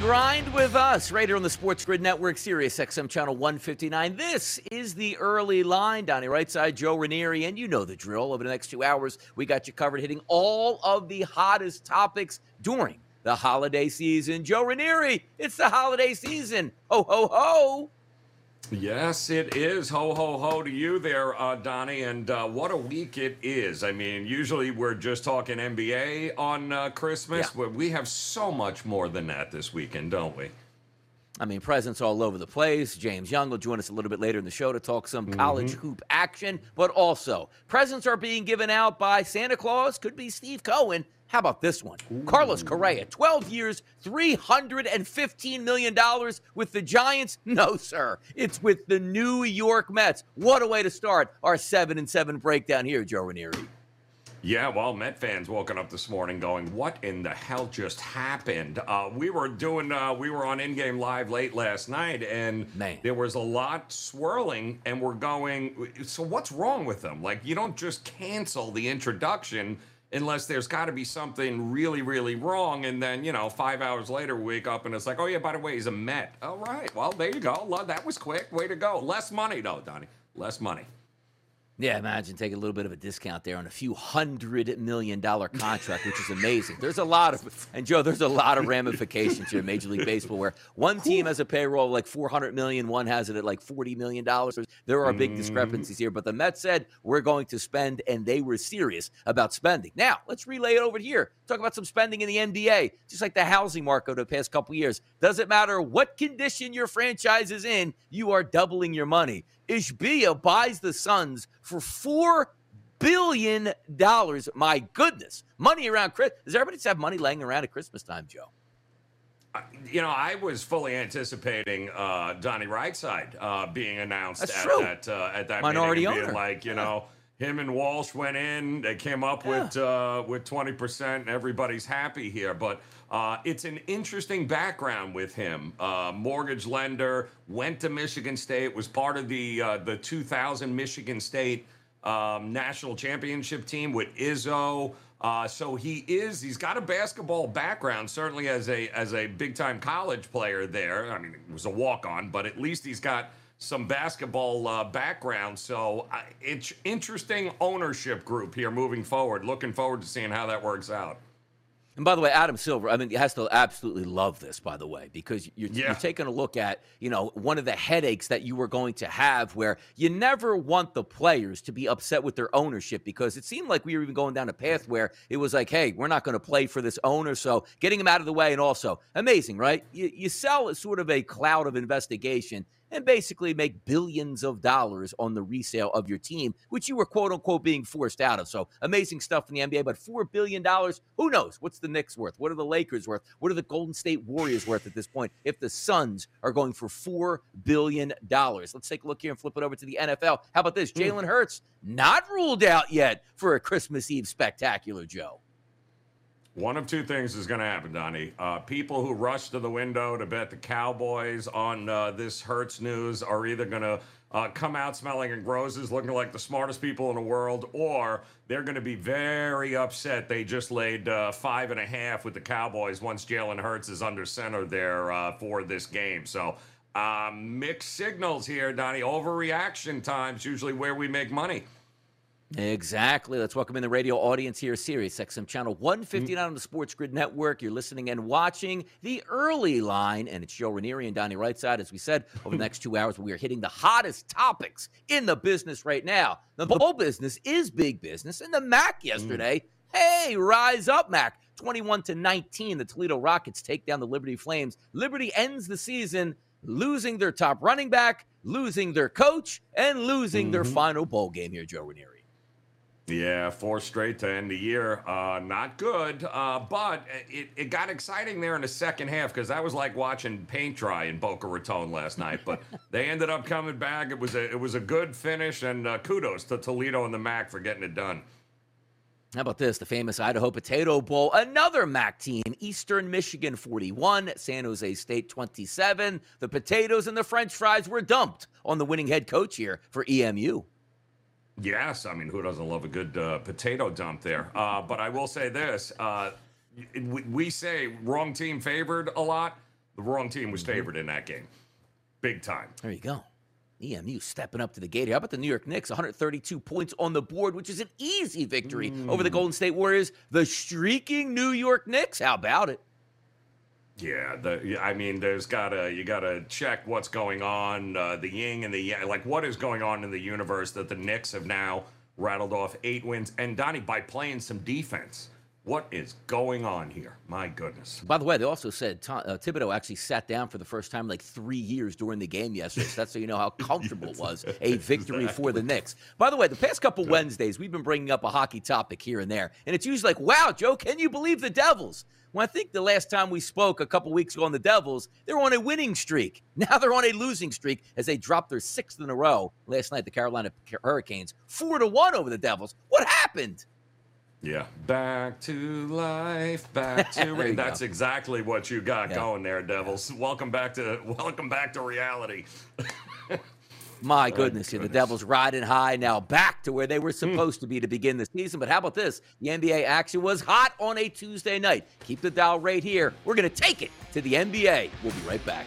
grind with us right here on the Sports Grid Network, Sirius XM Channel 159. This is the early line. Donnie Rightside, Joe Ranieri, and you know the drill. Over the next two hours, we got you covered, hitting all of the hottest topics during the holiday season. Joe Ranieri, it's the holiday season. Ho, ho, ho. Yes, it is. Ho, ho, ho to you there, uh, Donnie. And uh, what a week it is. I mean, usually we're just talking NBA on uh, Christmas, Yeah. but we have so much more than that this weekend, don't we? I mean, presents all over the place. James Young will join us a little bit later in the show to talk some college hoop action, but also presents are being given out by Santa Claus. Could be Steve Cohen. How about this one? Carlos Correa, 12 years, $315 million with the Giants? No, sir. It's with the New York Mets. What a way to start our 7 and 7 breakdown here, Joe Ranieri. Yeah, well, Met fans woken up this morning going, "What in the hell just happened?" Uh, we were doing, uh, we were on in-game live late last night, and Man. there was a lot swirling, and we're going, "So what's wrong with them? Like, you don't just cancel the introduction." Unless there's got to be something really, really wrong, and then you know, five hours later, we wake up and it's like, oh yeah, by the way, he's a Met. All right, well there you go. That was quick. Way to go. Less money though, Donnie. Less money. Yeah, imagine taking a little bit of a discount there on a few hundred million dollar contract, which is amazing. There's a lot of, and Joe, there's a lot of ramifications here in Major League Baseball where one team has a payroll of like 400 million, one has it at like 40 million dollars. There are big mm-hmm. discrepancies here, but the Mets said we're going to spend, and they were serious about spending. Now, let's relay it over here. Talk about some spending in the NBA, just like the housing market over the past couple years. Doesn't matter what condition your franchise is in, you are doubling your money. Ishbia buys the Suns for four billion dollars. My goodness, money around Chris. Does everybody just have money laying around at Christmas time, Joe? You know, I was fully anticipating uh, Donnie Rightside uh, being announced That's at true. that uh, at that Minority owner. like, you know, him and Walsh went in, they came up with uh, with twenty percent, and everybody's happy here. But uh, it's an interesting background with him. Uh, mortgage lender, went to Michigan State, was part of the uh, the 2000 Michigan State um, national championship team with Izzo. Uh, so he is he's got a basketball background, certainly as a as a big time college player there. I mean, it was a walk on, but at least he's got some basketball uh, background. So uh, it's interesting ownership group here moving forward. Looking forward to seeing how that works out. And by the way, Adam Silver, I mean, has to absolutely love this, by the way, because you're, Yeah. you're taking a look at, you know, one of the headaches that you were going to have where you never want the players to be upset with their ownership because it seemed like we were even going down a path where it was like, hey, we're not going to play for this owner. So getting him out of the way and also amazing, right? You, you sell sort of a cloud of investigation and basically make billions of dollars on the resale of your team, which you were quote unquote being forced out of. So amazing stuff in the NBA, but $4 billion, who knows? What's the Knicks worth? What are the Lakers worth? What are the Golden State Warriors worth at this point if the Suns are going for $4 billion? Let's take a look here and flip it over to the NFL. How about this? Hmm. Jalen Hurts not ruled out yet for a Christmas Eve spectacular, Joe. One of two things is going to happen, Donnie. Uh, people who rush to the window to bet the Cowboys on uh, this Hurts news are either going to uh, come out smelling like roses, looking like the smartest people in the world, or they're going to be very upset they just laid uh, five and a half with the Cowboys once Jalen Hurts is under center there uh, for this game. So uh, mixed signals here, Donnie. Overreaction times usually where we make money. Exactly. Let's welcome in the radio audience here, Sirius XM channel 159 mm-hmm. on the Sports Grid Network. You're listening and watching the early line, and it's Joe Ranieri and Donnie Rightside. As we said, over the next two hours, we are hitting the hottest topics in the business right now. The bowl business is big business, and the MAC mm. yesterday. Mm. Hey, rise up, MAC. 21 to 19. The Toledo Rockets take down the Liberty Flames. Liberty ends the season losing their top running back, losing their coach, and losing mm-hmm. their final bowl game here, Joe Ranieri. Yeah, four straight to end the year. Uh, not good, uh, but it, it got exciting there in the second half because that was like watching paint dry in Boca Raton last night. But they ended up coming back. It was a it was a good finish, and uh, kudos to Toledo and the MAC for getting it done. How about this? The famous Idaho Potato Bowl. Another MAC team, Eastern Michigan 41, San Jose State 27. The potatoes and the french fries were dumped on the winning head coach here for EMU. Yes, I mean, who doesn't love a good uh, potato dump there? Uh, but I will say this: uh, we say wrong team favored a lot. The wrong team was mm-hmm. favored in that game, big time. There you go. EMU stepping up to the gate here. How about the New York Knicks? 132 points on the board, which is an easy victory mm. over the mm. Golden State Warriors. The streaking New York Knicks. How about it? Yeah, the I mean, there's gotta you gotta check what's going on, uh, the yin and the yang, like what is going on in the universe that the Knicks have now rattled off eight wins, and Donnie by playing some defense. What is going on here? My goodness. By the way, they also said uh, Thibodeau actually sat down for the first time like three years during the game yesterday. So that's so you know how comfortable yes, it was a victory exactly. for the Knicks. By the way, the past couple Wednesdays, we've been bringing up a hockey topic here and there. And it's usually like, wow, Joe, can you believe the Devils? Well, I think the last time we spoke a couple weeks ago on the Devils, they were on a winning streak. Now they're on a losing streak as they dropped their sixth in a row last night. The Carolina Hurricanes four to one over the Devils. What happened? Yeah, back to life, back to that's go. exactly what you got yeah. going there, Devils. Welcome back to welcome back to reality. My goodness, goodness. the Devils riding high now back to where they were supposed to be to begin the season. But how about this? The NBA action was hot on a Tuesday night. Keep the dial right here. We're going to take it to the NBA. We'll be right back.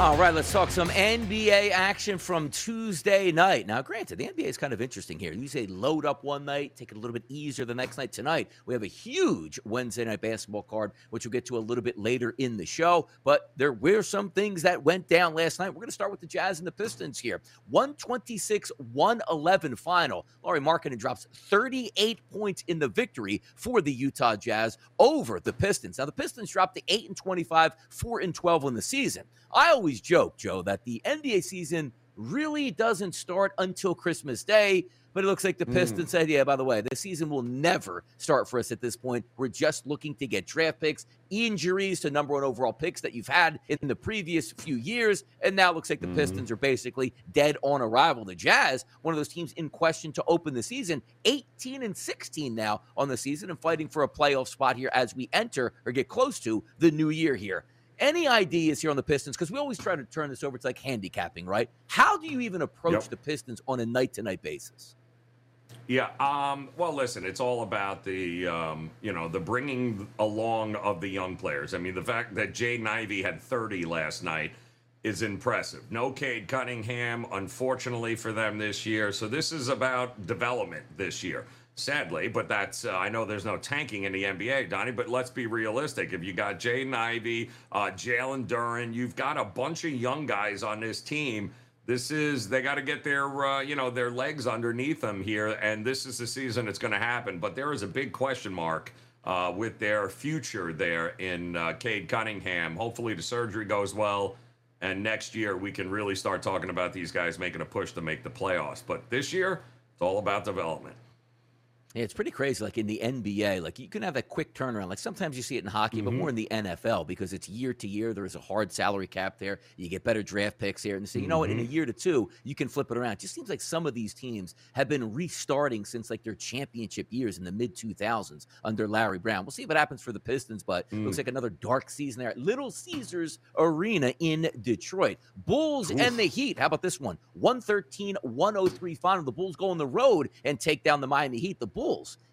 All right, let's talk some NBA action from Tuesday night. Now, granted, the NBA is kind of interesting here. You say load up one night, take it a little bit easier the next night. Tonight, we have a huge Wednesday night basketball card, which we'll get to a little bit later in the show. But there were some things that went down last night. We're going to start with the Jazz and the Pistons here. 126 111 final. Lauri Markkanen drops 38 points in the victory for the Utah Jazz over the Pistons. Now, the Pistons dropped to 8 and 25, 4 and 12 in the season. I always joke, Joe, that the NBA season really doesn't start until Christmas Day. But it looks like the Pistons mm. said, yeah, by the way, the season will never start for us at this point. We're just looking to get draft picks, injuries to number one overall picks that you've had in the previous few years. And now it looks like the mm. Pistons are basically dead on arrival. The Jazz, one of those teams in question to open the season, 18 and 16 now on the season and fighting for a playoff spot here as we enter or get close to the new year here. Any ideas here on the Pistons? Because we always try to turn this over to like handicapping, right? How do you even approach yep. the Pistons on a night to night basis? Yeah. Um, well, listen, it's all about the um, you know the bringing along of the young players. I mean, the fact that Jaden Ivey had 30 last night is impressive. No Cade Cunningham, unfortunately for them this year. So this is about development this year sadly. But that's uh, I know there's no tanking in the NBA, Donnie. But let's be realistic. If you got Jaden Ivey, uh, Jalen Duren, you've got a bunch of young guys on this team. This is they got to get their uh, you know their legs underneath them here, and this is the season it's going to happen. But there is a big question mark. Uh, with their future there in uh, Cade Cunningham. Hopefully, the surgery goes well, and next year we can really start talking about these guys making a push to make the playoffs. But this year, it's all about development. Yeah, it's pretty crazy. Like in the NBA, like you can have that quick turnaround. Like sometimes you see it in hockey, mm-hmm. but more in the NFL because it's year to year. There is a hard salary cap there. You get better draft picks here, and say, you know what, in a mm-hmm. year to two, you can flip it around. It just seems like some of these teams have been restarting since like their championship years in the mid 2000s under Larry Brown. We'll see what happens for the Pistons, but mm. looks like another dark season there at Little Caesars Arena in Detroit. Bulls Oof. and the Heat. How about this one? 113 103 final. The Bulls go on the road and take down the Miami Heat. The Bulls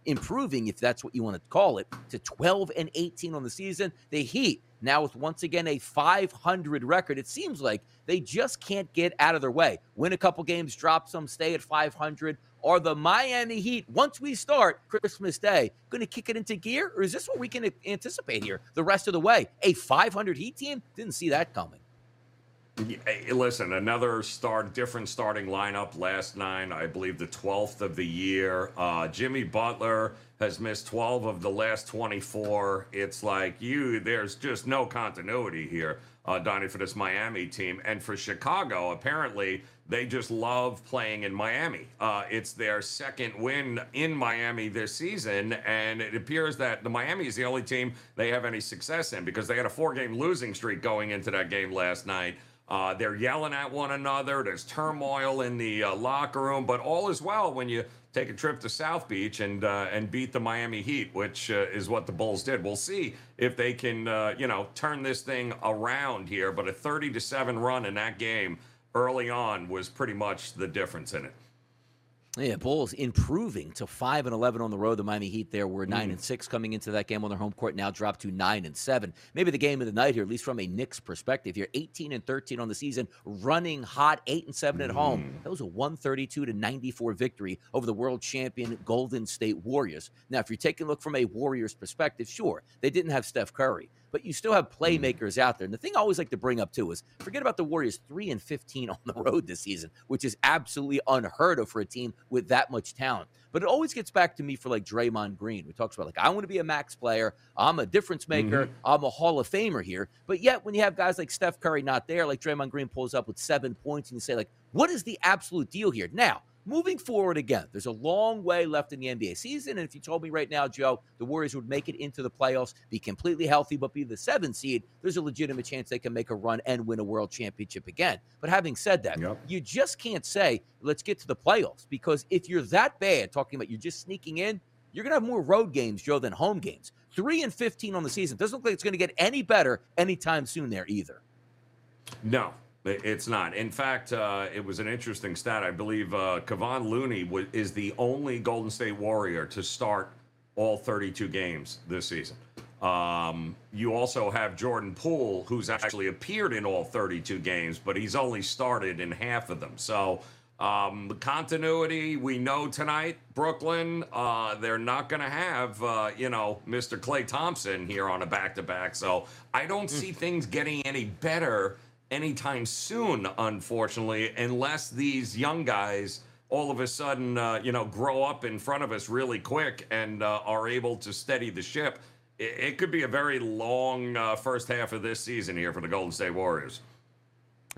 improving, if that's what you want to call it, to 12 and 18 on the season. The Heat now with once again a 500 record. It seems like they just can't get out of their way. Win a couple games, drop some, stay at 500. Are the Miami Heat, once we start Christmas Day, going to kick it into gear? Or is this what we can anticipate here the rest of the way? A 500 Heat team? Didn't see that coming. Hey, listen, another start, different starting lineup last night. I believe the 12th of the year. Uh, Jimmy Butler has missed 12 of the last 24. It's like you, there's just no continuity here, uh, Donnie, for this Miami team. And for Chicago, apparently, they just love playing in Miami. Uh, it's their second win in Miami this season, and it appears that the Miami is the only team they have any success in because they had a four game losing streak going into that game last night. Uh, they're yelling at one another. There's turmoil in the uh, locker room, but all is well when you take a trip to South Beach and uh, and beat the Miami Heat, which uh, is what the Bulls did. We'll see if they can, uh, you know, turn this thing around here. But a 30 to seven run in that game early on was pretty much the difference in it. Yeah, Bulls improving to five and eleven on the road. The Miami Heat there were nine mm. and six coming into that game on their home court. Now dropped to nine and seven. Maybe the game of the night here, at least from a Knicks perspective. You're eighteen and thirteen on the season, running hot, eight and seven at mm. home. That was a one thirty two to ninety four victory over the world champion Golden State Warriors. Now, if you're taking a look from a Warriors perspective, sure they didn't have Steph Curry, but you still have mm. playmakers out there. And the thing I always like to bring up too is forget about the Warriors 3 and 15 on the road this season, which is absolutely unheard of for a team with that much talent. But it always gets back to me for like Draymond Green. We talks about like I want to be a max player. I'm a difference maker. Mm-hmm. I'm a Hall of Famer here. But yet when you have guys like Steph Curry not there, like Draymond Green pulls up with 7 points and you say like what is the absolute deal here? Now, moving forward again, there's a long way left in the NBA season. And if you told me right now, Joe, the Warriors would make it into the playoffs, be completely healthy, but be the seventh seed, there's a legitimate chance they can make a run and win a world championship again. But having said that, yep. you just can't say, let's get to the playoffs because if you're that bad, talking about you're just sneaking in, you're going to have more road games, Joe, than home games. Three and 15 on the season. Doesn't look like it's going to get any better anytime soon there either. No, it's not. In fact, uh, it was an interesting stat. I believe uh, Kevon Looney w- is the only Golden State Warrior to start all 32 games this season. Um, you also have Jordan Poole, who's actually appeared in all 32 games, but he's only started in half of them. So um, continuity we know tonight, Brooklyn, uh, they're not going to have uh, you know Mr. Klay Thompson here on a back-to-back. So I don't see things getting any better anytime soon, unfortunately, unless these young guys all of a sudden, uh, you know, grow up in front of us really quick and uh, are able to steady the ship. It, it could be a very long uh, first half of this season here for the Golden State Warriors.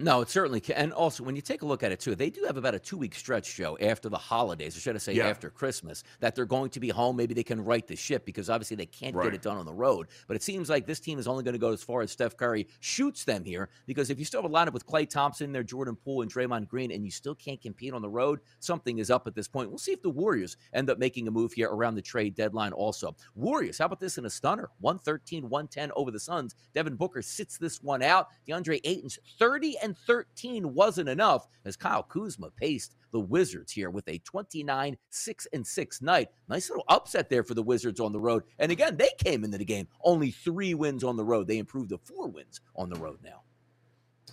No, it certainly can. And also, when you take a look at it too, they do have about a two-week stretch, Joe, after the holidays, or should I say, Yeah. after Christmas, that they're going to be home. Maybe they can right the ship because obviously they can't Right. get it done on the road. But it seems like this team is only going to go as far as Steph Curry shoots them here. Because if you still have a lineup with Klay Thompson, there, Jordan Poole, and Draymond Green, and you still can't compete on the road, something is up at this point. We'll see if the Warriors end up making a move here around the trade deadline. Also, Warriors, how about this in a stunner? 113, 110 over the Suns. Devin Booker sits this one out. DeAndre Ayton's 30 and 13 wasn't enough as Kyle Kuzma paced the Wizards here with a 29 6 and 6 night. Nice little upset there for the Wizards on the road. And again, they came into the game only 3 wins on the road. They improved to 4 wins on the road now.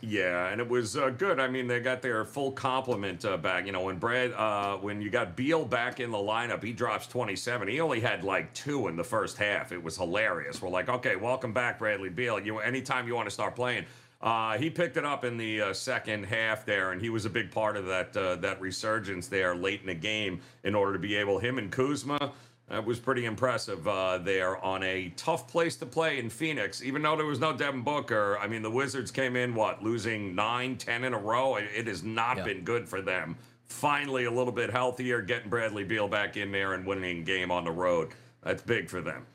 Yeah, and it was uh, good. I mean, they got their full complement uh, back. You know, when Brad, uh, when you got Beal back in the lineup, he drops 27. He only had like two in the first half. It was hilarious. We're like, okay, welcome back, Bradley Beal. You anytime you want to start playing. Uh, he picked it up in the uh, second half there, and he was a big part of that uh, that resurgence there late in the game in order to be able him and Kuzma. That was pretty impressive uh, there on a tough place to play in Phoenix. Even though there was no Devin Booker, I mean, the Wizards came in, what, losing nine, ten in a row? It, it has not Yeah. been good for them. Finally, a little bit healthier, getting Bradley Beal back in there and winning game on the road. That's big for them.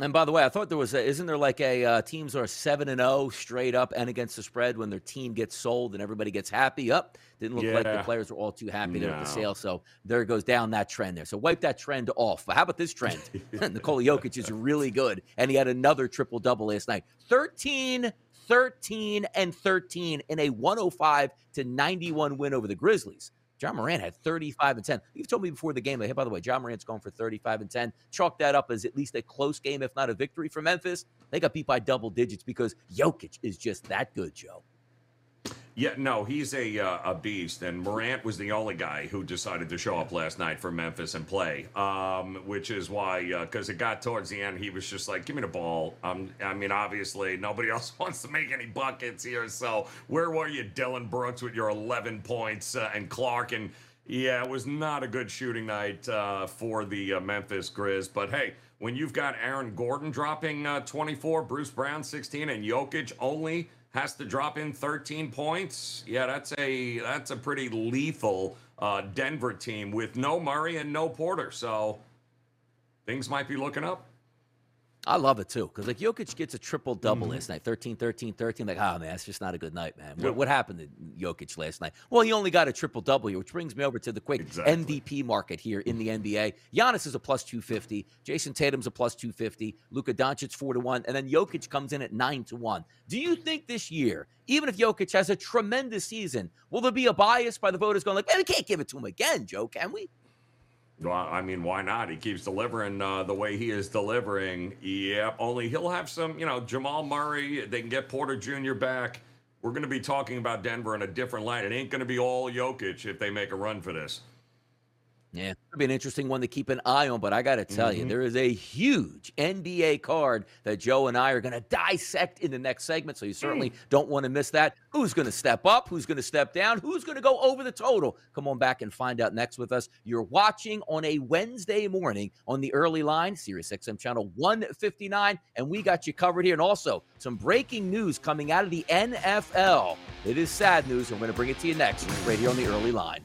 And by the way, I thought there was a, isn't there like a uh, teams are 7 and 0 straight up and against the spread when their team gets sold and everybody gets happy up. Didn't look like the players were all too happy there at the sale. So there goes down that trend there. So wipe that trend off. But how about this trend? Nikola Jokic is really good. And he had another triple double last night 13, 13, and 13 in a 105 to 91 win over the Grizzlies. Ja Morant had 35 and 10. You've told me before the game, like, hey, by the way, Ja Morant's going for 35 and 10. Chalk that up as at least a close game, if not a victory for Memphis. They got beat by double digits because Jokic is just that good, Joe. Yeah, no, he's a uh, a beast, and Morant was the only guy who decided to show up last night for Memphis and play. Um, which is why, because it got towards the end, he was just like, "Give me the ball." Um, I mean, obviously, nobody else wants to make any buckets here. So, where were you, Dillon Brooks, with your 11 points, uh, and Clarke? And yeah, it was not a good shooting night uh, for the uh, Memphis Grizz. But hey, when you've got Aaron Gordon dropping uh, 24, Bruce Brown 16, and Jokic only has to drop in 13 points. Yeah, that's a that's a pretty lethal uh, Denver team with no Murray and no Porter. So things might be looking up. I love it too because like Jokic gets a triple double mm-hmm. last night 13, 13, 13. Like, oh man, that's just not a good night, man. What, what happened to Jokic last night? Well, he only got a triple double here, which brings me over to the quick Exactly. MVP market here in the NBA. Giannis is a plus 250. Jayson Tatum's a plus 250. Luka Doncic's 4 to 1. And then Jokic comes in at 9 to 1. Do you think this year, even if Jokic has a tremendous season, will there be a bias by the voters going like, man, we can't give it to him again, Joe, can we? Well, I mean, why not? He keeps delivering uh, the way he is delivering. Yep. Only he'll have some, you know, Jamal Murray. They can get Porter Jr. back. We're going to be talking about Denver in a different light. It ain't going to be all Jokic if they make a run for this. Yeah, it'll be an interesting one to keep an eye on. But I got to tell you, mm-hmm. there is a huge NBA card that Joe and I are going to dissect in the next segment. So you certainly mm. don't want to miss that. Who's going to step up? Who's going to step down? Who's going to go over the total? Come on back and find out next with us. You're watching on a Wednesday morning on the early line, Sirius XM channel 159, and we got you covered here. And also some breaking news coming out of the NFL. It is sad news. and We're going to bring it to you next right here on the early line.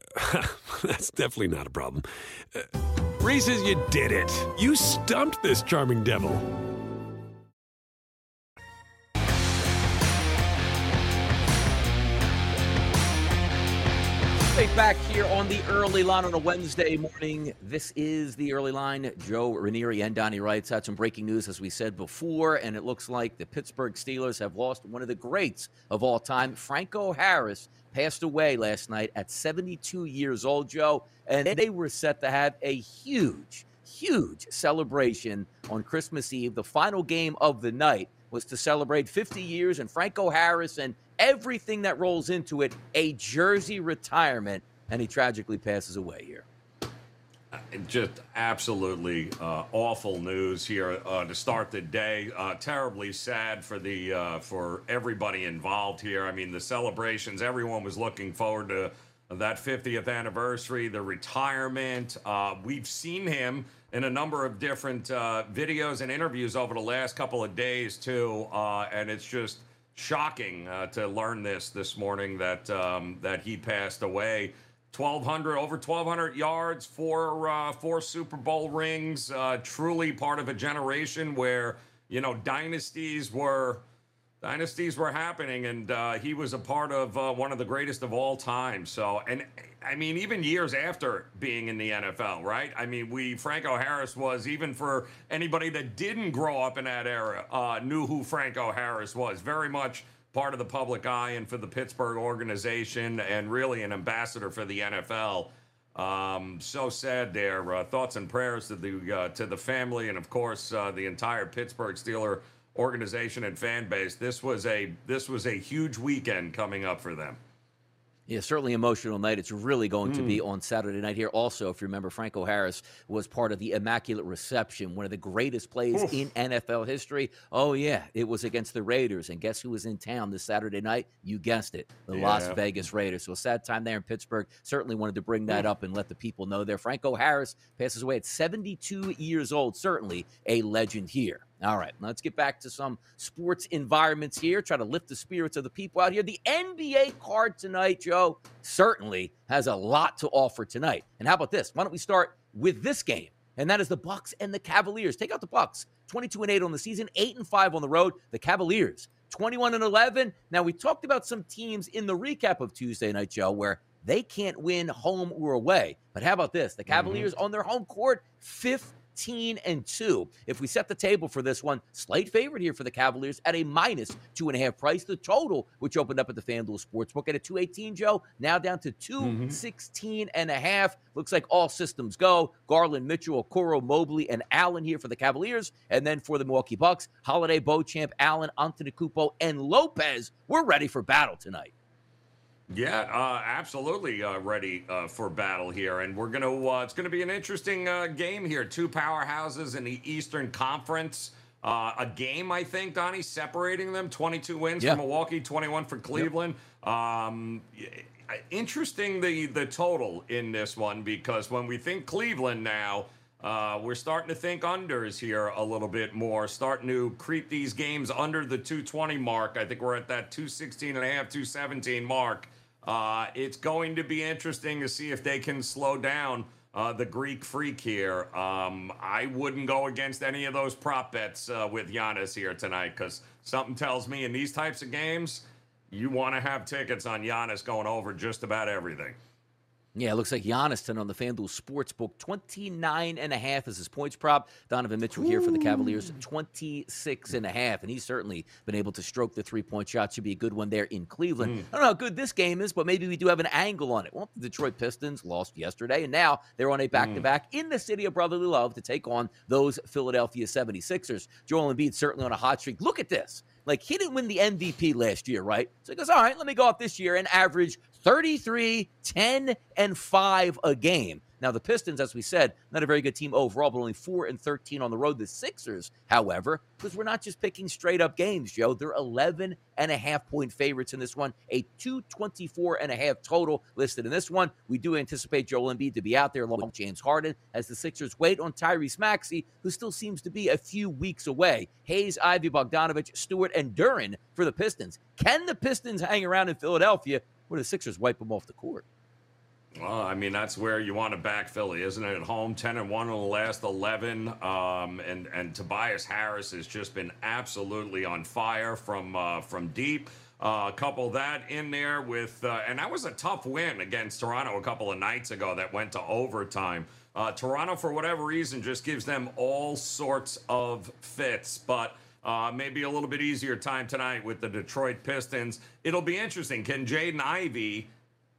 that's definitely not a problem. Uh, Reese's, you did it. You stumped this charming devil. Back here on the early line on a Wednesday morning. This is the early line. Joe Ranieri and Donnie Wrights had some breaking news, as we said before, and it looks like the Pittsburgh Steelers have lost one of the greats of all time. Franco Harris passed away last night at 72 years old, Joe, and they were set to have a huge, huge celebration on Christmas Eve. The final game of the night was to celebrate 50 years and Franco Harris and everything that rolls into it, a jersey retirement, and he tragically passes away here. Just absolutely uh, awful news here uh, to start the day. Uh, terribly sad for the uh, for everybody involved here. I mean, the celebrations. Everyone was looking forward to that 50th anniversary, the retirement. Uh, we've seen him in a number of different uh, videos and interviews over the last couple of days too, and it's just shocking to learn this this morning that um, that he passed away. 1200 over 1200 yards four uh, four super bowl rings uh, truly part of a generation where you know dynasties were dynasties were happening and uh, he was a part of uh, one of the greatest of all time. So and i mean even years after being in the nfl right? I mean we franco harris was even for anybody that didn't grow up in that era uh, knew who franco harris was. Very much part of the public eye and for the pittsburgh organization and really an ambassador for the nfl um, so sad there uh, thoughts and prayers to the uh, to the family and of course uh, the entire pittsburgh steeler organization and fan base. This was a this was a huge weekend coming up for them. Yeah, certainly emotional night. It's really going mm. to be on Saturday night here. Also, if you remember, Franco Harris was part of the Immaculate Reception, one of the greatest plays Oof. in NFL history. Oh, yeah, it was against the Raiders. And guess who was in town this Saturday night? You guessed it, the yeah. Las Vegas Raiders. So a sad time there in Pittsburgh. Certainly wanted to bring that up and let the people know there. Franco Harris passes away at 72 years old. Certainly a legend here. All right, let's get back to some sports environments here. Try to lift the spirits of the people out here. The NBA card tonight, Joe, certainly has a lot to offer tonight. And how about this? Why don't we start with this game? And that is the Bucks and the Cavaliers. Take out the Bucks. 22 and 8 on the season, 8 and 5 on the road. The Cavaliers, 21 and 11. Now we talked about some teams in the recap of Tuesday night, Joe, where they can't win home or away. But how about this? The mm-hmm. Cavaliers mm-hmm. on their home court, 5 15 and 2. If we set the table for this one, slight favorite here for the Cavaliers at a minus two and a half price. The total, which opened up at the FanDuel Sportsbook at a 218, Joe, now down to 216 mm-hmm. and a half. Looks like all systems go. Garland, Mitchell, Okoro, Mobley, and Allen here for the Cavaliers. And then for the Milwaukee Bucks, Holiday, Beauchamp, Allen, Antetokounmpo, and Lopez. We're ready for battle tonight. Yeah, uh, absolutely uh, ready uh, for battle here, and we're gonna. Uh, it's gonna be an interesting uh, game here. Two powerhouses in the Eastern Conference. Uh, a game, I think, Donnie, separating them. Twenty-two wins yeah. for Milwaukee, twenty-one for Cleveland. Yep. Um, interesting the the total in this one because when we think Cleveland now. Uh, we're starting to think unders here a little bit more, starting to creep these games under the 220 mark. I think we're at that 216 and a half, 217 mark. Uh, it's going to be interesting to see if they can slow down uh, the Greek freak here. Um, I wouldn't go against any of those prop bets uh, with Giannis here tonight because something tells me in these types of games, you want to have tickets on Giannis going over just about everything. Yeah, it looks like Giannis on the FanDuel Sportsbook. 29 and a half is his points prop. Donovan Mitchell here for the Cavaliers, 26 and a half. And he's certainly been able to stroke the three point shot. Should be a good one there in Cleveland. Mm. I don't know how good this game is, but maybe we do have an angle on it. Well, the Detroit Pistons lost yesterday, and now they're on a back to back in the city of brotherly love to take on those Philadelphia 76ers. Joel Embiid certainly on a hot streak. Look at this. Like he didn't win the MVP last year, right? So he goes, all right, let me go off this year and average 33, 10, and 5 a game. Now, the Pistons, as we said, not a very good team overall, but only 4 and 13 on the road. The Sixers, however, because we're not just picking straight up games, Joe. They're 11 and a half point favorites in this one, a 224 and a half total listed in this one. We do anticipate Joel Embiid to be out there along with James Harden as the Sixers wait on Tyrese Maxey, who still seems to be a few weeks away. Hayes, Ivey, Bogdanovic, Stewart, and Duren for the Pistons. Can the Pistons hang around in Philadelphia where the Sixers wipe them off the court? Well, I mean that's where you want to back Philly, isn't it? At home, ten and one in the last eleven, um, and and Tobias Harris has just been absolutely on fire from uh, from deep. Uh, couple that in there with, uh, and that was a tough win against Toronto a couple of nights ago that went to overtime. Uh, Toronto, for whatever reason, just gives them all sorts of fits, but. Uh, maybe a little bit easier time tonight with the Detroit Pistons. It'll be interesting. Can Jaden Ivey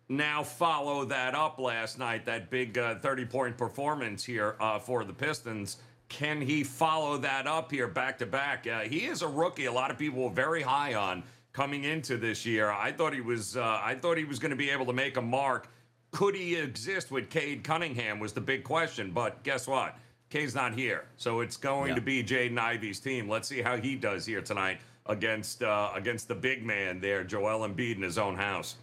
now follow that up last night, that big 30 uh, point performance here uh, for the Pistons. Can he follow that up here back to back? Uh, he is a rookie. A lot of people were very high on coming into this year. I thought he was. Uh, I thought he was going to be able to make a mark. Could he exist with Cade Cunningham? Was the big question. But guess what? Cade's not here, so it's going yeah. to be Jaden Ivey's team. Let's see how he does here tonight against uh, against the big man there, Joel Embiid in his own house.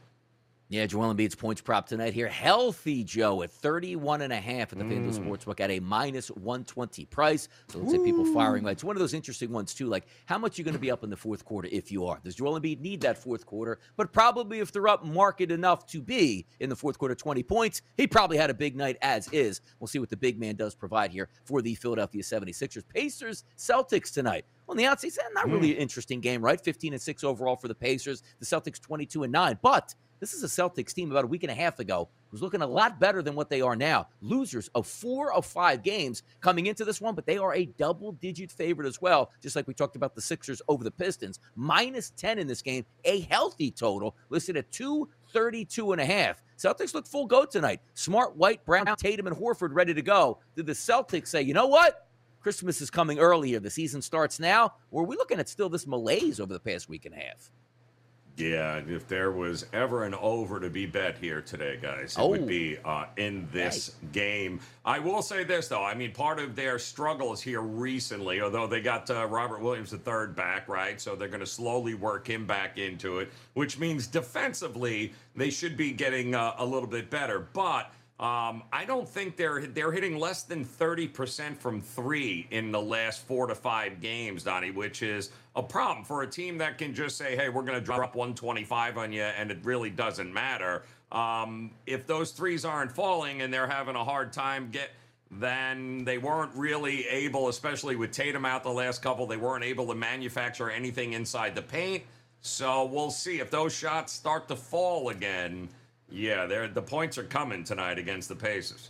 Yeah, Joel Embiid's points prop tonight here. Healthy Joe at 31 and a half at the mm. FanDuel Sportsbook at a minus 120 price. So let's say people firing. It's one of those interesting ones, too. Like, how much you going to be up in the fourth quarter if you are? Does Joel Embiid need that fourth quarter? But probably if they're up market enough to be in the fourth quarter 20 points, he probably had a big night as is. We'll see what the big man does provide here for the Philadelphia 76ers. Pacers, Celtics tonight. On the outside, not really mm. an interesting game, right? 15 and 6 overall for the Pacers. The Celtics 22 and 9. But this is a Celtics team about a week and a half ago who's looking a lot better than what they are now. Losers of four of five games coming into this one, but they are a double digit favorite as well, just like we talked about the Sixers over the Pistons. Minus 10 in this game, a healthy total, listed at 232 and a half. Celtics look full go tonight. Smart, White, Brown, uh-huh. Tatum, and Horford ready to go. Did the Celtics say, you know what? Christmas is coming earlier. The season starts now. Or are we looking at still this malaise over the past week and a half? Yeah, if there was ever an over to be bet here today, guys, it oh. would be uh, in this game. I will say this, though. I mean, part of their struggles here recently, although they got uh, Robert Williams III back, right? So they're going to slowly work him back into it, which means defensively, they should be getting uh, a little bit better. But um, I don't think they're they're hitting less than 30% from three in the last four to five games, Donnie, which is a problem for a team that can just say, hey, we're going to drop 125 on you, and it really doesn't matter. Um, if those threes aren't falling and they're having a hard time get then they weren't really able, especially with Tatum out the last couple, they weren't able to manufacture anything inside the paint. So we'll see if those shots start to fall again yeah, the points are coming tonight against the Pacers.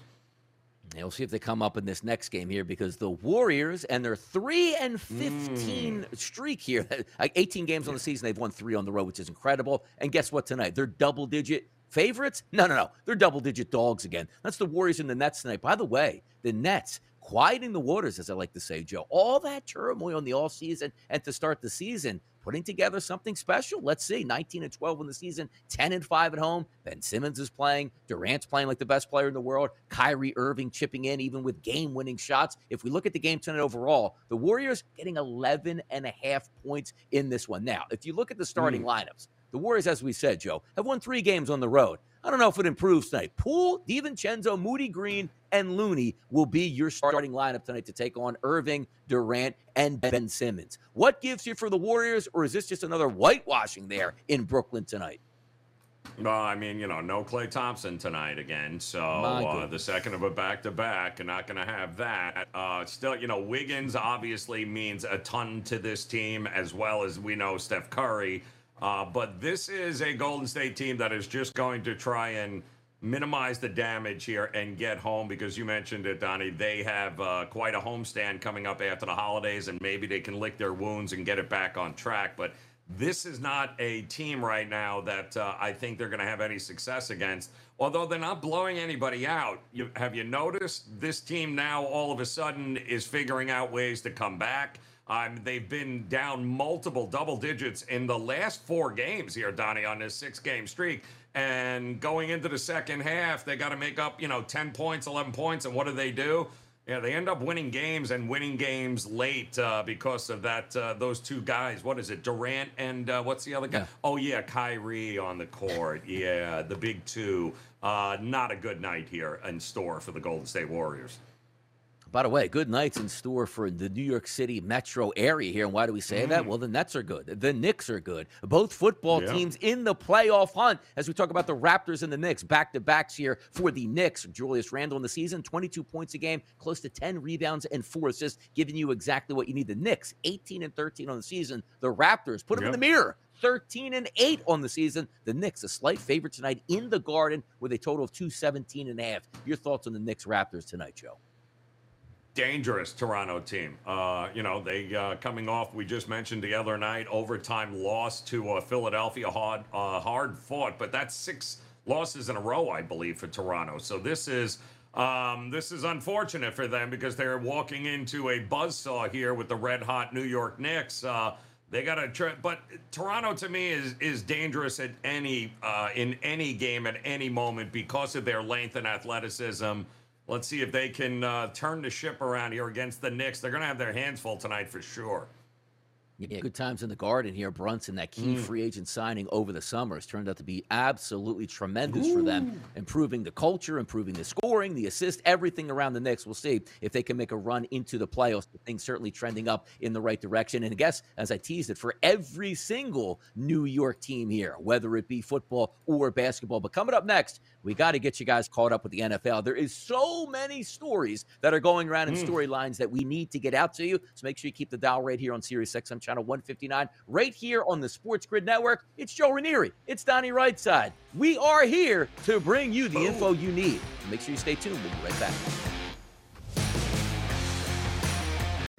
And we'll see if they come up in this next game here because the Warriors and their three and fifteen mm. streak here, like eighteen games on the season, they've won three on the road, which is incredible. And guess what? Tonight they're double digit favorites. No, no, no, they're double digit dogs again. That's the Warriors and the Nets tonight. By the way, the Nets quieting the waters, as I like to say, Joe. All that turmoil in the all season and to start the season, putting together something special. Let's see, 19 and 12 in the season, 10 and 5 at home. Ben Simmons is playing. Durant's playing like the best player in the world. Kyrie Irving chipping in even with game-winning shots. If we look at the game tonight overall, the Warriors getting 11 and a half points in this one. Now, if you look at the starting mm. lineups, the Warriors, as we said, Joe, have won three games on the road. I don't know if it improves tonight. Poole, DiVincenzo, Moody Green, and Looney will be your starting lineup tonight to take on Irving, Durant, and Ben Simmons. What gives you for the Warriors, or is this just another whitewashing there in Brooklyn tonight? Well, I mean, you know, no Klay Thompson tonight again. So uh, the second of a back to back, and not going to have that. Uh, still, you know, Wiggins obviously means a ton to this team, as well as we know Steph Curry. Uh, but this is a Golden State team that is just going to try and minimize the damage here and get home because you mentioned it, Donnie. They have uh, quite a homestand coming up after the holidays, and maybe they can lick their wounds and get it back on track. But this is not a team right now that uh, I think they're going to have any success against. Although they're not blowing anybody out. You, have you noticed this team now all of a sudden is figuring out ways to come back? Um, they've been down multiple double digits in the last four games here, Donnie, on this six game streak. And going into the second half, they got to make up, you know, 10 points, 11 points. And what do they do? Yeah, they end up winning games and winning games late uh, because of that. Uh, those two guys. What is it? Durant and uh, what's the other guy? Yeah. Oh yeah, Kyrie on the court. Yeah, the big two. Uh, not a good night here in store for the Golden State Warriors. By the way, good nights in store for the New York City metro area here. And why do we say mm. that? Well, the Nets are good. The Knicks are good. Both football yeah. teams in the playoff hunt as we talk about the Raptors and the Knicks. Back to backs here for the Knicks. Julius Randle in the season, 22 points a game, close to 10 rebounds and four assists, giving you exactly what you need. The Knicks, 18 and 13 on the season. The Raptors, put them yep. in the mirror. 13 and 8 on the season. The Knicks, a slight favorite tonight in the Garden with a total of 217 and a half. Your thoughts on the Knicks Raptors tonight, Joe? Dangerous Toronto team. Uh, you know, they uh, coming off. We just mentioned the other night overtime loss to uh, Philadelphia, hard uh, hard fought, but that's six losses in a row, I believe, for Toronto. So this is. Um, this is unfortunate for them because they're walking into a buzzsaw here with the red hot New York Knicks. Uh, they got try, but Toronto to me is is dangerous at any uh, in any game at any moment because of their length and athleticism. Let's see if they can uh, turn the ship around here against the Knicks. They're going to have their hands full tonight for sure. Yeah, good times in the garden here. Brunson, that key mm. free agent signing over the summer, has turned out to be absolutely tremendous Ooh. for them, improving the culture, improving the scoring, the assist, everything around the Knicks. We'll see if they can make a run into the playoffs. The things certainly trending up in the right direction. And I guess, as I teased it, for every single New York team here, whether it be football or basketball. But coming up next, we got to get you guys caught up with the NFL. There is so many stories that are going around in mm. storylines that we need to get out to you. So make sure you keep the dial right here on Sirius XM channel 159, right here on the Sports Grid Network. It's Joe Ranieri. It's Donnie Rightside. We are here to bring you the info you need. Make sure you stay tuned. We'll be right back.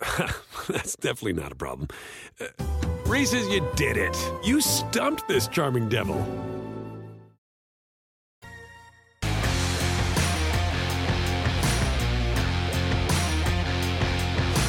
That's definitely not a problem. Uh, Reese's, you did it. You stumped this charming devil.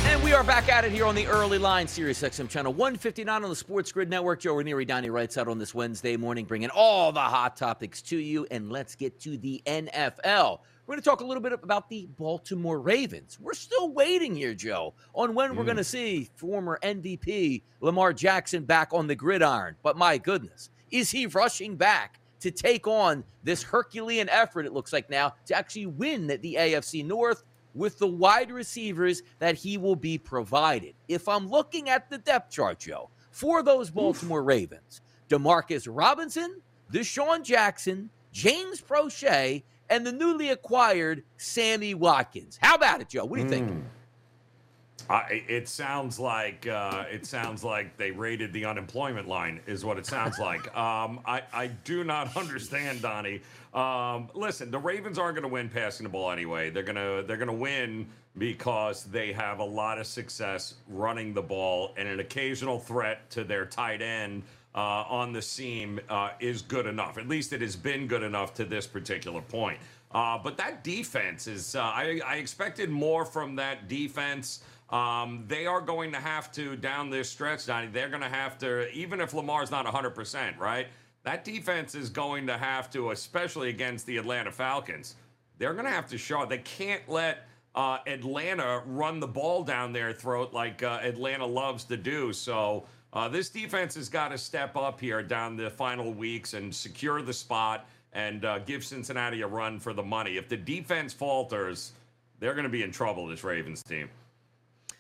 And we are back at it here on the early line, Sirius XM channel 159 on the Sports Grid Network. Joe Ranieri, Donnie out on this Wednesday morning, bringing all the hot topics to you. And let's get to the NFL. We're going to talk a little bit about the Baltimore Ravens. We're still waiting here, Joe, on when mm. we're going to see former MVP Lamar Jackson back on the gridiron. But my goodness, is he rushing back to take on this Herculean effort, it looks like now, to actually win the AFC North with the wide receivers that he will be provided? If I'm looking at the depth chart, Joe, for those Baltimore Oof. Ravens, Demarcus Robinson, DeSean Jackson, James Proche, and the newly acquired Sammy Watkins. How about it, Joe? What do you mm. think? I, it sounds like uh, it sounds like they raided the unemployment line, is what it sounds like. Um, I, I do not understand, Donnie. Um, listen, the Ravens aren't going to win passing the ball anyway. They're gonna they're gonna win because they have a lot of success running the ball, and an occasional threat to their tight end uh, on the seam uh, is good enough. At least it has been good enough to this particular point. Uh, but that defense is, uh, I, I, expected more from that defense. Um, they are going to have to, down this stretch, Donnie, they're going to have to, even if Lamar's not 100%, right? That defense is going to have to, especially against the Atlanta Falcons, they're going to have to show they can't let uh, Atlanta run the ball down their throat like uh, Atlanta loves to do. So uh, this defense has got to step up here down the final weeks and secure the spot and uh, give Cincinnati a run for the money. If the defense falters, they're going to be in trouble, this Ravens team.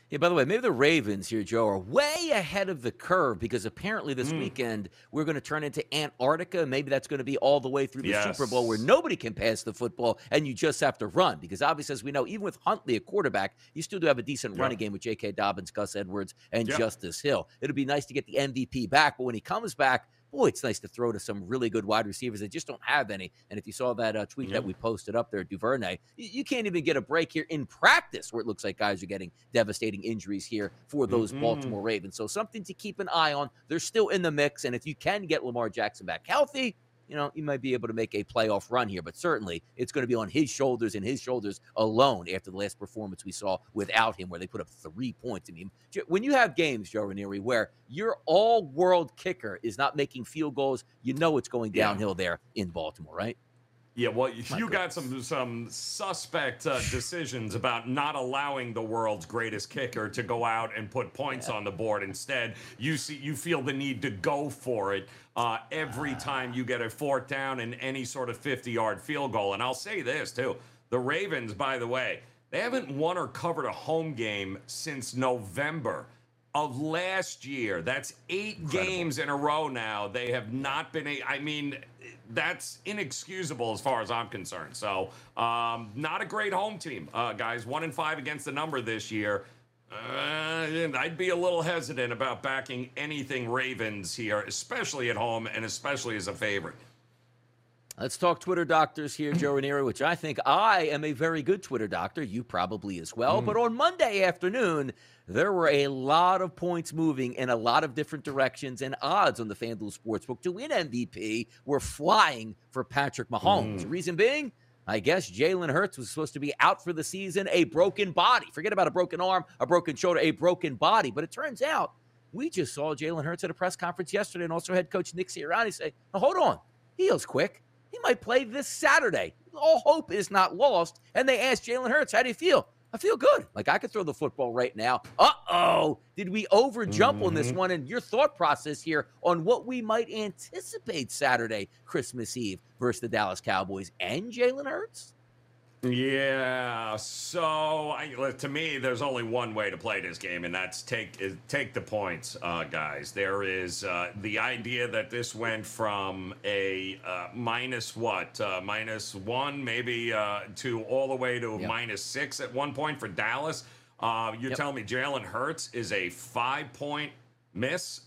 Yeah, by the way, maybe the Ravens here, Joe, are way ahead of the curve because apparently this mm. weekend we're going to turn into Antarctica. Maybe that's going to be all the way through the yes. Super Bowl where nobody can pass the football and you just have to run. Because obviously, as we know, even with Huntley, a quarterback, you still do have a decent yep. running game with J.K. Dobbins, Gus Edwards, and yep. Justice Hill. It'll be nice to get the MVP back, but when he comes back, boy, it's nice to throw to some really good wide receivers that just don't have any. And if you saw that uh, tweet that we posted up there, Duvernay, you, you, can't even get a break here in practice where it looks like guys are getting devastating injuries here for those mm-hmm. Baltimore Ravens. So something to keep an eye on. They're still in the mix. And if you can get Lamar Jackson back healthy, you know, he might be able to make a playoff run here, but certainly it's going to be on his shoulders and his shoulders alone after the last performance we saw without him, where they put up three points. I mean, when you have games, Joe Ranieri, where your all world kicker is not making field goals, you know it's going downhill yeah. there in Baltimore, right? Yeah, well, you got some some suspect uh, decisions about not allowing the world's greatest kicker to go out and put points yeah. on the board. Instead, you see you feel the need to go for it uh, every time you get a fourth down and any sort of 50-yard field goal. And I'll say this too: the Ravens, by the way, they haven't won or covered a home game since November of last year. That's eight Incredible. games in a row now. They have not been. A, I mean, that's inexcusable as far as I'm concerned. So, um, not a great home team, uh, guys. One in five against the number this year. Uh, I'd be a little hesitant about backing anything Ravens here, especially at home and especially as a favorite. Let's talk Twitter doctors here, Joe Ranieri, which I think I am a very good Twitter doctor. You probably as well. Mm. But on Monday afternoon, there were a lot of points moving in a lot of different directions, and odds on the FanDuel Sportsbook to win MVP were flying for Patrick Mahomes. Mm. Reason being, I guess Jalen Hurts was supposed to be out for the season, a broken body. Forget about a broken arm, a broken shoulder, a broken body. But it turns out we just saw Jalen Hurts at a press conference yesterday, and also head coach Nick Sirianni say, hold on, he heals quick. He might play this Saturday. All hope is not lost. And they asked Jalen Hurts, how do you feel? I feel good. Like I could throw the football right now. Uh oh. Did we over jump mm-hmm. on this mm-hmm. one? And your thought process here on what we might anticipate Saturday, Christmas Eve versus the Dallas Cowboys and Jalen Hurts? Yeah. So I, to me, there's only one way to play this game, and that's take take the points, uh, guys. There is uh, the idea that this went from a uh, minus what uh, minus one, maybe uh, to all the way to yep. minus six at one point for Dallas. Uh, you're yep. telling me Jalen Hurts is a five point miss?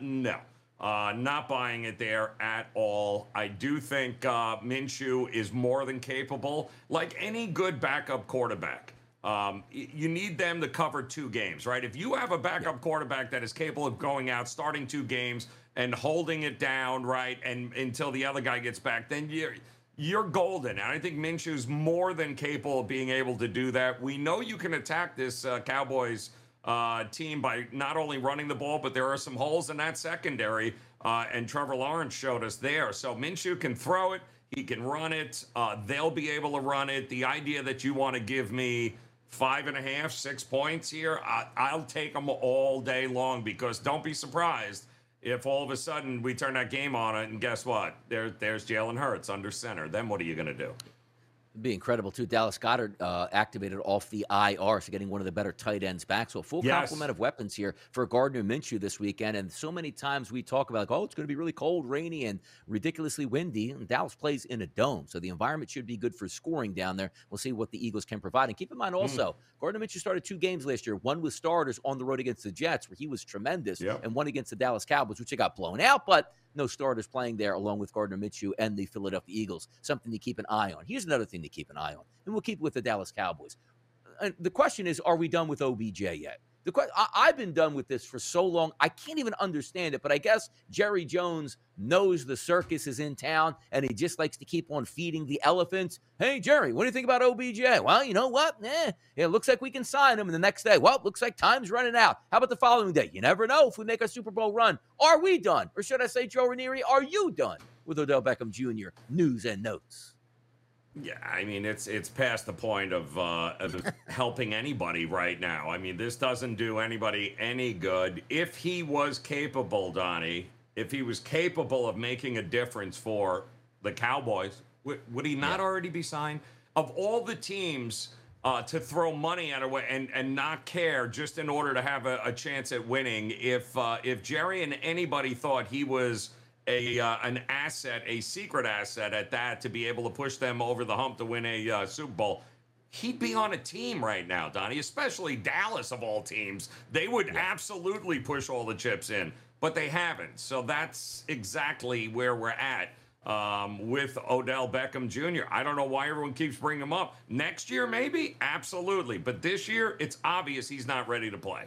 no. Uh, not buying it there at all. I do think uh, Minshew is more than capable. Like any good backup quarterback, um, you need them to cover two games, right? If you have a backup quarterback that is capable of going out, starting two games, and holding it down, right, and until the other guy gets back, then you're you're golden. And I think Minshew's more than capable of being able to do that. We know you can attack this uh, Cowboys uh, team by not only running the ball, but there are some holes in that secondary. Uh, and Trevor Lawrence showed us there. So Minshew can throw it, he can run it. Uh, they'll be able to run it. The idea that you want to give me five and a half, six points here, I, will take them all day long because don't be surprised if all of a sudden we turn that game on it and guess what? There, there's Jalen Hurts under center. Then what are you going to do? Be incredible too. Dallas Goedert uh, activated off the IR, so getting one of the better tight ends back. So a full Yes. complement of weapons here for Gardner Minshew this weekend. And so many times we talk about like, oh, it's going to be really cold, rainy, and ridiculously windy. And Dallas plays in a dome, so the environment should be good for scoring down there. We'll see what the Eagles can provide. And keep in Hmm. mind also, Gardner Minshew started two games last year. One with starters on the road against the Jets, where he was tremendous, Yep. and one against the Dallas Cowboys, which they got blown out, but no starters playing there along with Gardner Minshew and the Philadelphia Eagles. Something to keep an eye on. Here's another thing to keep an eye on, and we'll keep it with the Dallas Cowboys. Uh, the question is, are we done with OBJ yet? The question I, I've been done with this for so long, I can't even understand it. But I guess Jerry Jones knows the circus is in town, and he just likes to keep on feeding the elephants. Hey, Jerry, what do you think about OBJ? Well, you know what? Eh, it looks like we can sign him. And the next day, well, looks like time's running out. How about the following day? You never know if we make a Super Bowl run. Are we done? Or should I say, Joe Ranieri, are you done with Odell Beckham Jr. news and notes? Yeah, I mean it's it's past the point of uh, of helping anybody right now. I mean this doesn't do anybody any good. If he was capable, Donnie, if he was capable of making a difference for the Cowboys, would, would he not already be signed? Of all the teams uh, to throw money at away and and not care just in order to have a, a chance at winning, if uh, if Jerry and anybody thought he was a uh, an asset, a secret asset at that, to be able to push them over the hump to win a uh, Super Bowl. He'd be on a team right now, Donnie, especially Dallas of all teams. They would absolutely push all the chips in, but they haven't. So that's exactly where we're at um, with Odell Beckham Jr. I don't know why everyone keeps bringing him up. Next year, maybe? Absolutely. But this year, it's obvious he's not ready to play.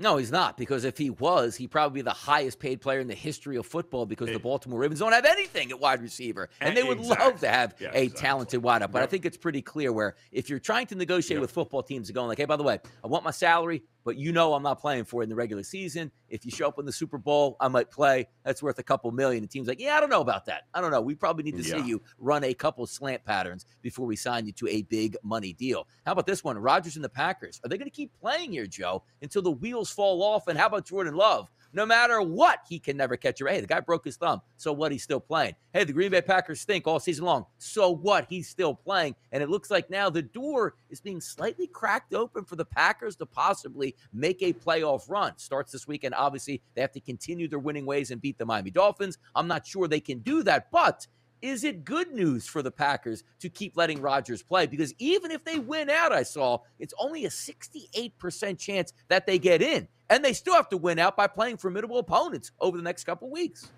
No, he's not. Because if he was, he'd probably be the highest paid player in the history of football because the Baltimore Ravens don't have anything at wide receiver. And eh, they would love to have Yeah, a exactly. talented wideout. But I think it's pretty clear where if you're trying to negotiate Yep. with football teams and going like, hey, by the way, I want my salary, but you know I'm not playing for it in the regular season. If you show up in the Super Bowl, I might play. That's worth a couple million. The team's like, yeah, I don't know about that. I don't know. We probably need to Yeah. see you run a couple slant patterns before we sign you to a big money deal. How about this one? Rodgers and the Packers. Are they going to keep playing here, Joe, until the wheels fall off? And how about Jordan Love? No matter what, he can never catch a Hey, the guy broke his thumb. So what? He's still playing. Hey, the Green Bay Packers stink all season long. So what? He's still playing. And it looks like now the door is being slightly cracked open for the Packers to possibly make a playoff run. Starts this weekend. Obviously, they have to continue their winning ways and beat the Miami Dolphins. I'm not sure they can do that, but is it good news for the Packers to keep letting Rodgers play? Because even if they win out, I saw it's only a 68% chance that they get in. And they still have to win out by playing formidable opponents over the next couple weeks.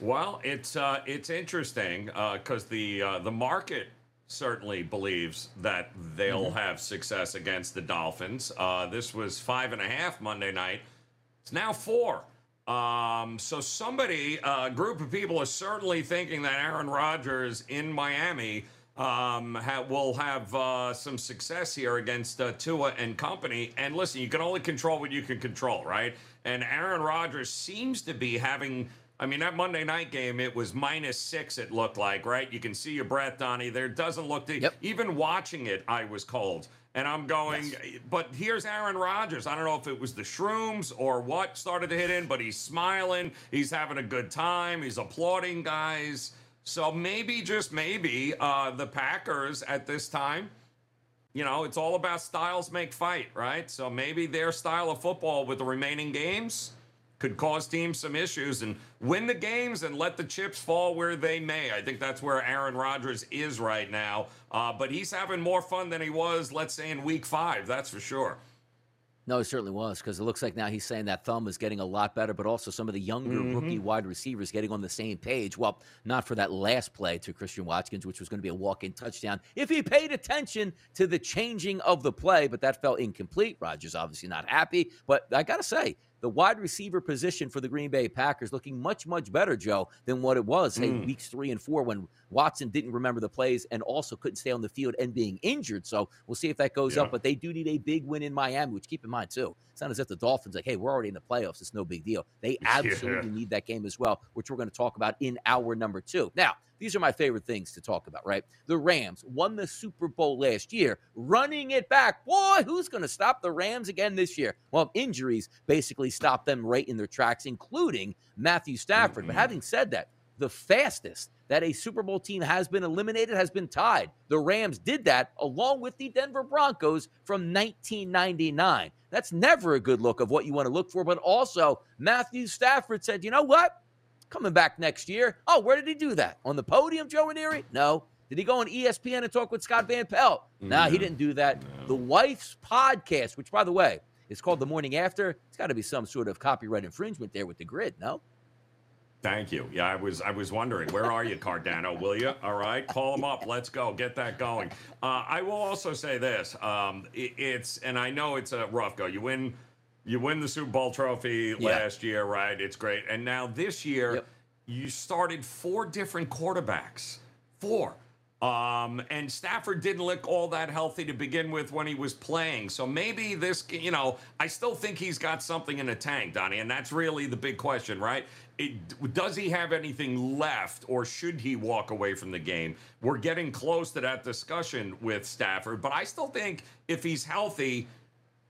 Well, it's uh, it's interesting because the uh, the market certainly believes that they'll have success against the Dolphins. Uh, this was five and a half Monday night. It's now four. Um, so somebody, a group of people, are certainly thinking that Aaron Rodgers in Miami um, ha- will have uh, some success here against uh, Tua and company. And listen, you can only control what you can control, right? And Aaron Rodgers seems to be having. I mean, that Monday night game, it was minus six, it looked like, right? You can see your breath, Donnie. There doesn't look to, Yep. even watching it, I was cold. And I'm going, but here's Aaron Rodgers. I don't know if it was the shrooms or what started to hit in, but he's smiling. He's having a good time. He's applauding guys. So maybe, just maybe, uh, the Packers at this time, you know, it's all about styles make fight, right? So maybe their style of football with the remaining games could cause teams some issues and win the games and let the chips fall where they may. I think that's where Aaron Rodgers is right now. Uh, but he's having more fun than he was, let's say, in week five. That's for sure. No, it certainly was because it looks like now he's saying that thumb is getting a lot better, but also some of the younger rookie mm-hmm. wide receivers getting on the same page. Well, not for that last play to Christian Watkins, which was going to be a walk in touchdown if he paid attention to the changing of the play, but that felt incomplete. Rodgers obviously not happy, but I got to say, the wide receiver position for the Green Bay Packers looking much, much better, Joe, than what it was, say, mm. weeks three and four when Watson didn't remember the plays and also couldn't stay on the field and being injured. So we'll see if that goes Yeah. up. But they do need a big win in Miami, which keep in mind, too. It's not as if the Dolphins, like, hey, we're already in the playoffs. It's no big deal. They absolutely need that game as well, which we're going to talk about in hour number two. Now, these are my favorite things to talk about, right? The Rams won the Super Bowl last year, running it back. Boy, who's going to stop the Rams again this year? Well, injuries basically stopped them right in their tracks, including Matthew Stafford. But mm-hmm. having said that, the fastest that a Super Bowl team has been eliminated, has been tied. The Rams did that along with the Denver Broncos from 1999. That's never a good look of what you want to look for. But also, Matthew Stafford said, you know what? Coming back next year. Oh, where did he do that? On the podium, Joe Ranieri? No. Did he go on ESPN and talk with Scott Van Pelt? No, nah, he didn't do that. No. The wife's podcast, which, by the way, is called The Morning After. It's got to be some sort of copyright infringement there with the grid, no? Thank you. Yeah, I was I was wondering where are you, Cardano? Will you? All right, call him up. Let's go. Get that going. Uh, I will also say this. Um, it, it's and I know it's a rough go. You win, you win the Super Bowl trophy yeah. last year, right? It's great. And now this year, yep. you started four different quarterbacks. Four. Um, and Stafford didn't look all that healthy to begin with when he was playing. So maybe this, you know, I still think he's got something in the tank, Donnie. And that's really the big question, right? It, does he have anything left or should he walk away from the game? We're getting close to that discussion with Stafford, but I still think if he's healthy,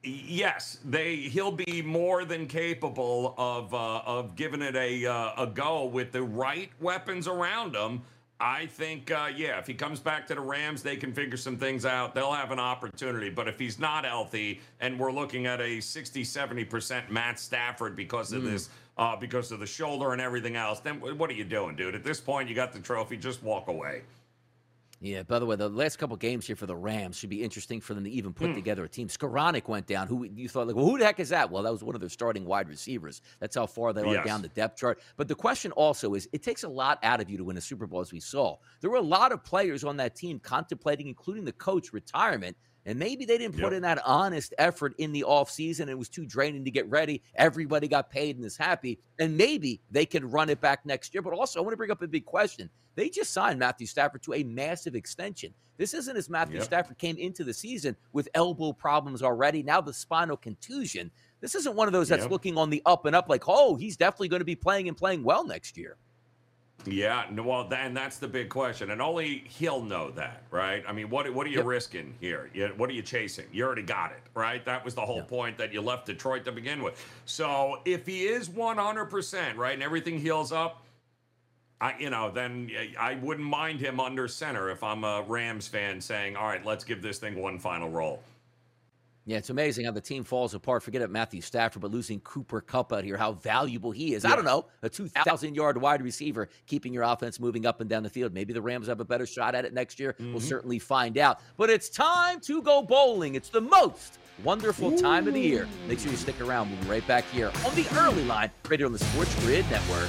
yes, they he'll be more than capable of uh, of giving it a uh, a go with the right weapons around him. I think, uh, yeah, if he comes back to the Rams, they can figure some things out. They'll have an opportunity. But if he's not healthy and we're looking at a 60, 70% Matt Stafford because of mm. this, uh, because of the shoulder and everything else, then what are you doing, dude? At this point, you got the trophy, just walk away. Yeah, by the way, the last couple games here for the Rams should be interesting for them to even put mm. together a team. Skowronek went down. Who you thought like, well, who the heck is that? Well, that was one of their starting wide receivers. That's how far they are down the depth chart. But the question also is, it takes a lot out of you to win a Super Bowl, as we saw. There were a lot of players on that team contemplating, including the coach, retirement. And maybe they didn't put yep. in that honest effort in the offseason. It was too draining to get ready. Everybody got paid and is happy. And maybe they can run it back next year. But also, I want to bring up a big question. They just signed Matthew Stafford to a massive extension. This isn't as Matthew yep. Stafford came into the season with elbow problems already. Now the spinal contusion. This isn't one of those that's yep. looking on the up and up like, oh, he's definitely going to be playing and playing well next year. Yeah, well, and that's the big question, and only he'll know that, right? I mean, what what are you yep. risking here? You, what are you chasing? You already got it, right? That was the whole point that you left Detroit to begin with. So if he is one hundred percent right, and everything heals up, I you know then eh, I wouldn't mind him under center if I'm a Rams fan saying, all right, let's give this thing one final roll. Yeah, it's amazing how the team falls apart. Forget it, Matthew Stafford, but losing Cooper Kupp out here, how valuable he is. Yeah. I don't know, a 2,000 yard wide receiver, keeping your offense moving up and down the field. Maybe the Rams have a better shot at it next year. Mm-hmm. We'll certainly find out. But it's time to go bowling. It's the most wonderful Ooh. time of the year. Make sure you stick around. We'll be right back here on the early line, right here on the Sports Grid Network.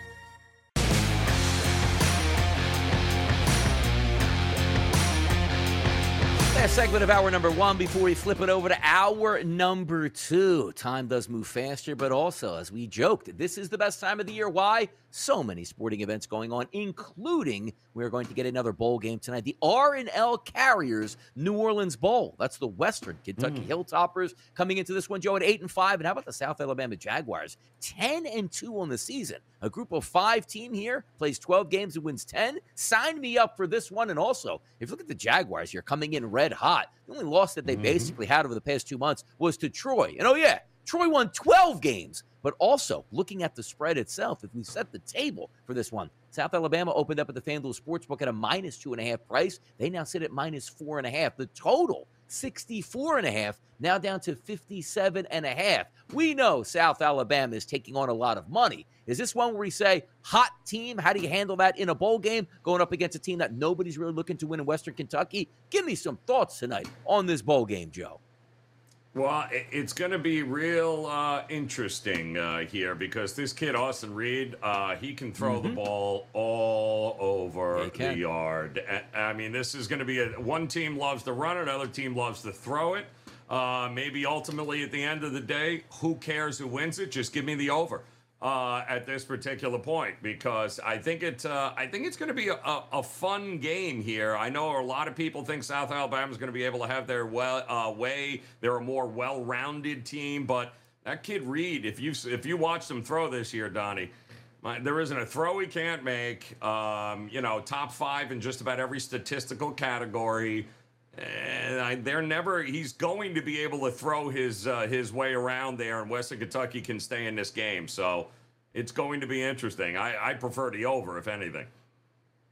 Last segment of hour number one before we flip it over to hour number two. Time does move faster, but also, as we joked, this is the best time of the year. Why? So many sporting events going on, including we're going to get another bowl game tonight. The R&L Carriers New Orleans Bowl. That's the Western Kentucky mm. Hilltoppers coming into this one, Joe, at eight and five. And how about the South Alabama Jaguars? Ten and two on the season. A group of five team here plays 12 games and wins 10. Sign me up for this one. And also, if you look at the Jaguars here coming in red hot, the only loss that they mm-hmm. basically had over the past two months was to Troy. And oh, yeah, Troy won 12 games. But also, looking at the spread itself, if we set the table for this one, South Alabama opened up at the FanDuel Sportsbook at a minus two and a half price. They now sit at minus four and a half. The total, 64 and a half, now down to 57 and a half. We know South Alabama is taking on a lot of money. Is this one where we say, hot team? How do you handle that in a bowl game going up against a team that nobody's really looking to win in Western Kentucky? Give me some thoughts tonight on this bowl game, Joe. Well, it's going to be real uh, interesting uh, here because this kid Austin Reed, uh, he can throw mm-hmm. the ball all over the yard. I mean, this is going to be a one team loves to run it, another team loves to throw it. Uh, maybe ultimately at the end of the day, who cares who wins it? Just give me the over uh, at this particular point because I think it. Uh, I think it's going to be a, a, fun game here. I know a lot of people think South Alabama is going to be able to have their well, uh, way. They're a more well-rounded team, but that kid Reed, if you if you watch them throw this year, Donnie. My, there isn't a throw he can't make. Um, you know, top five in just about every statistical category. And they're never. He's going to be able to throw his uh, his way around there, and Western Kentucky can stay in this game. So it's going to be interesting. I, I prefer the over, if anything.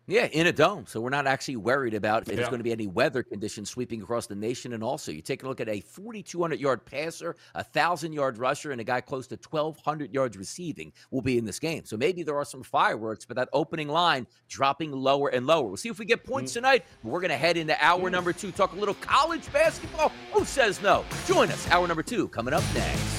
Yeah, in a dome. So we're not actually worried about if yeah. there's going to be any weather conditions sweeping across the nation. And also, you take a look at a 4,200 yard passer, a 1,000 yard rusher, and a guy close to 1,200 yards receiving will be in this game. So maybe there are some fireworks, but that opening line dropping lower and lower. We'll see if we get points mm-hmm. tonight. We're going to head into hour number two, talk a little college basketball. Who says no? Join us, hour number two, coming up next.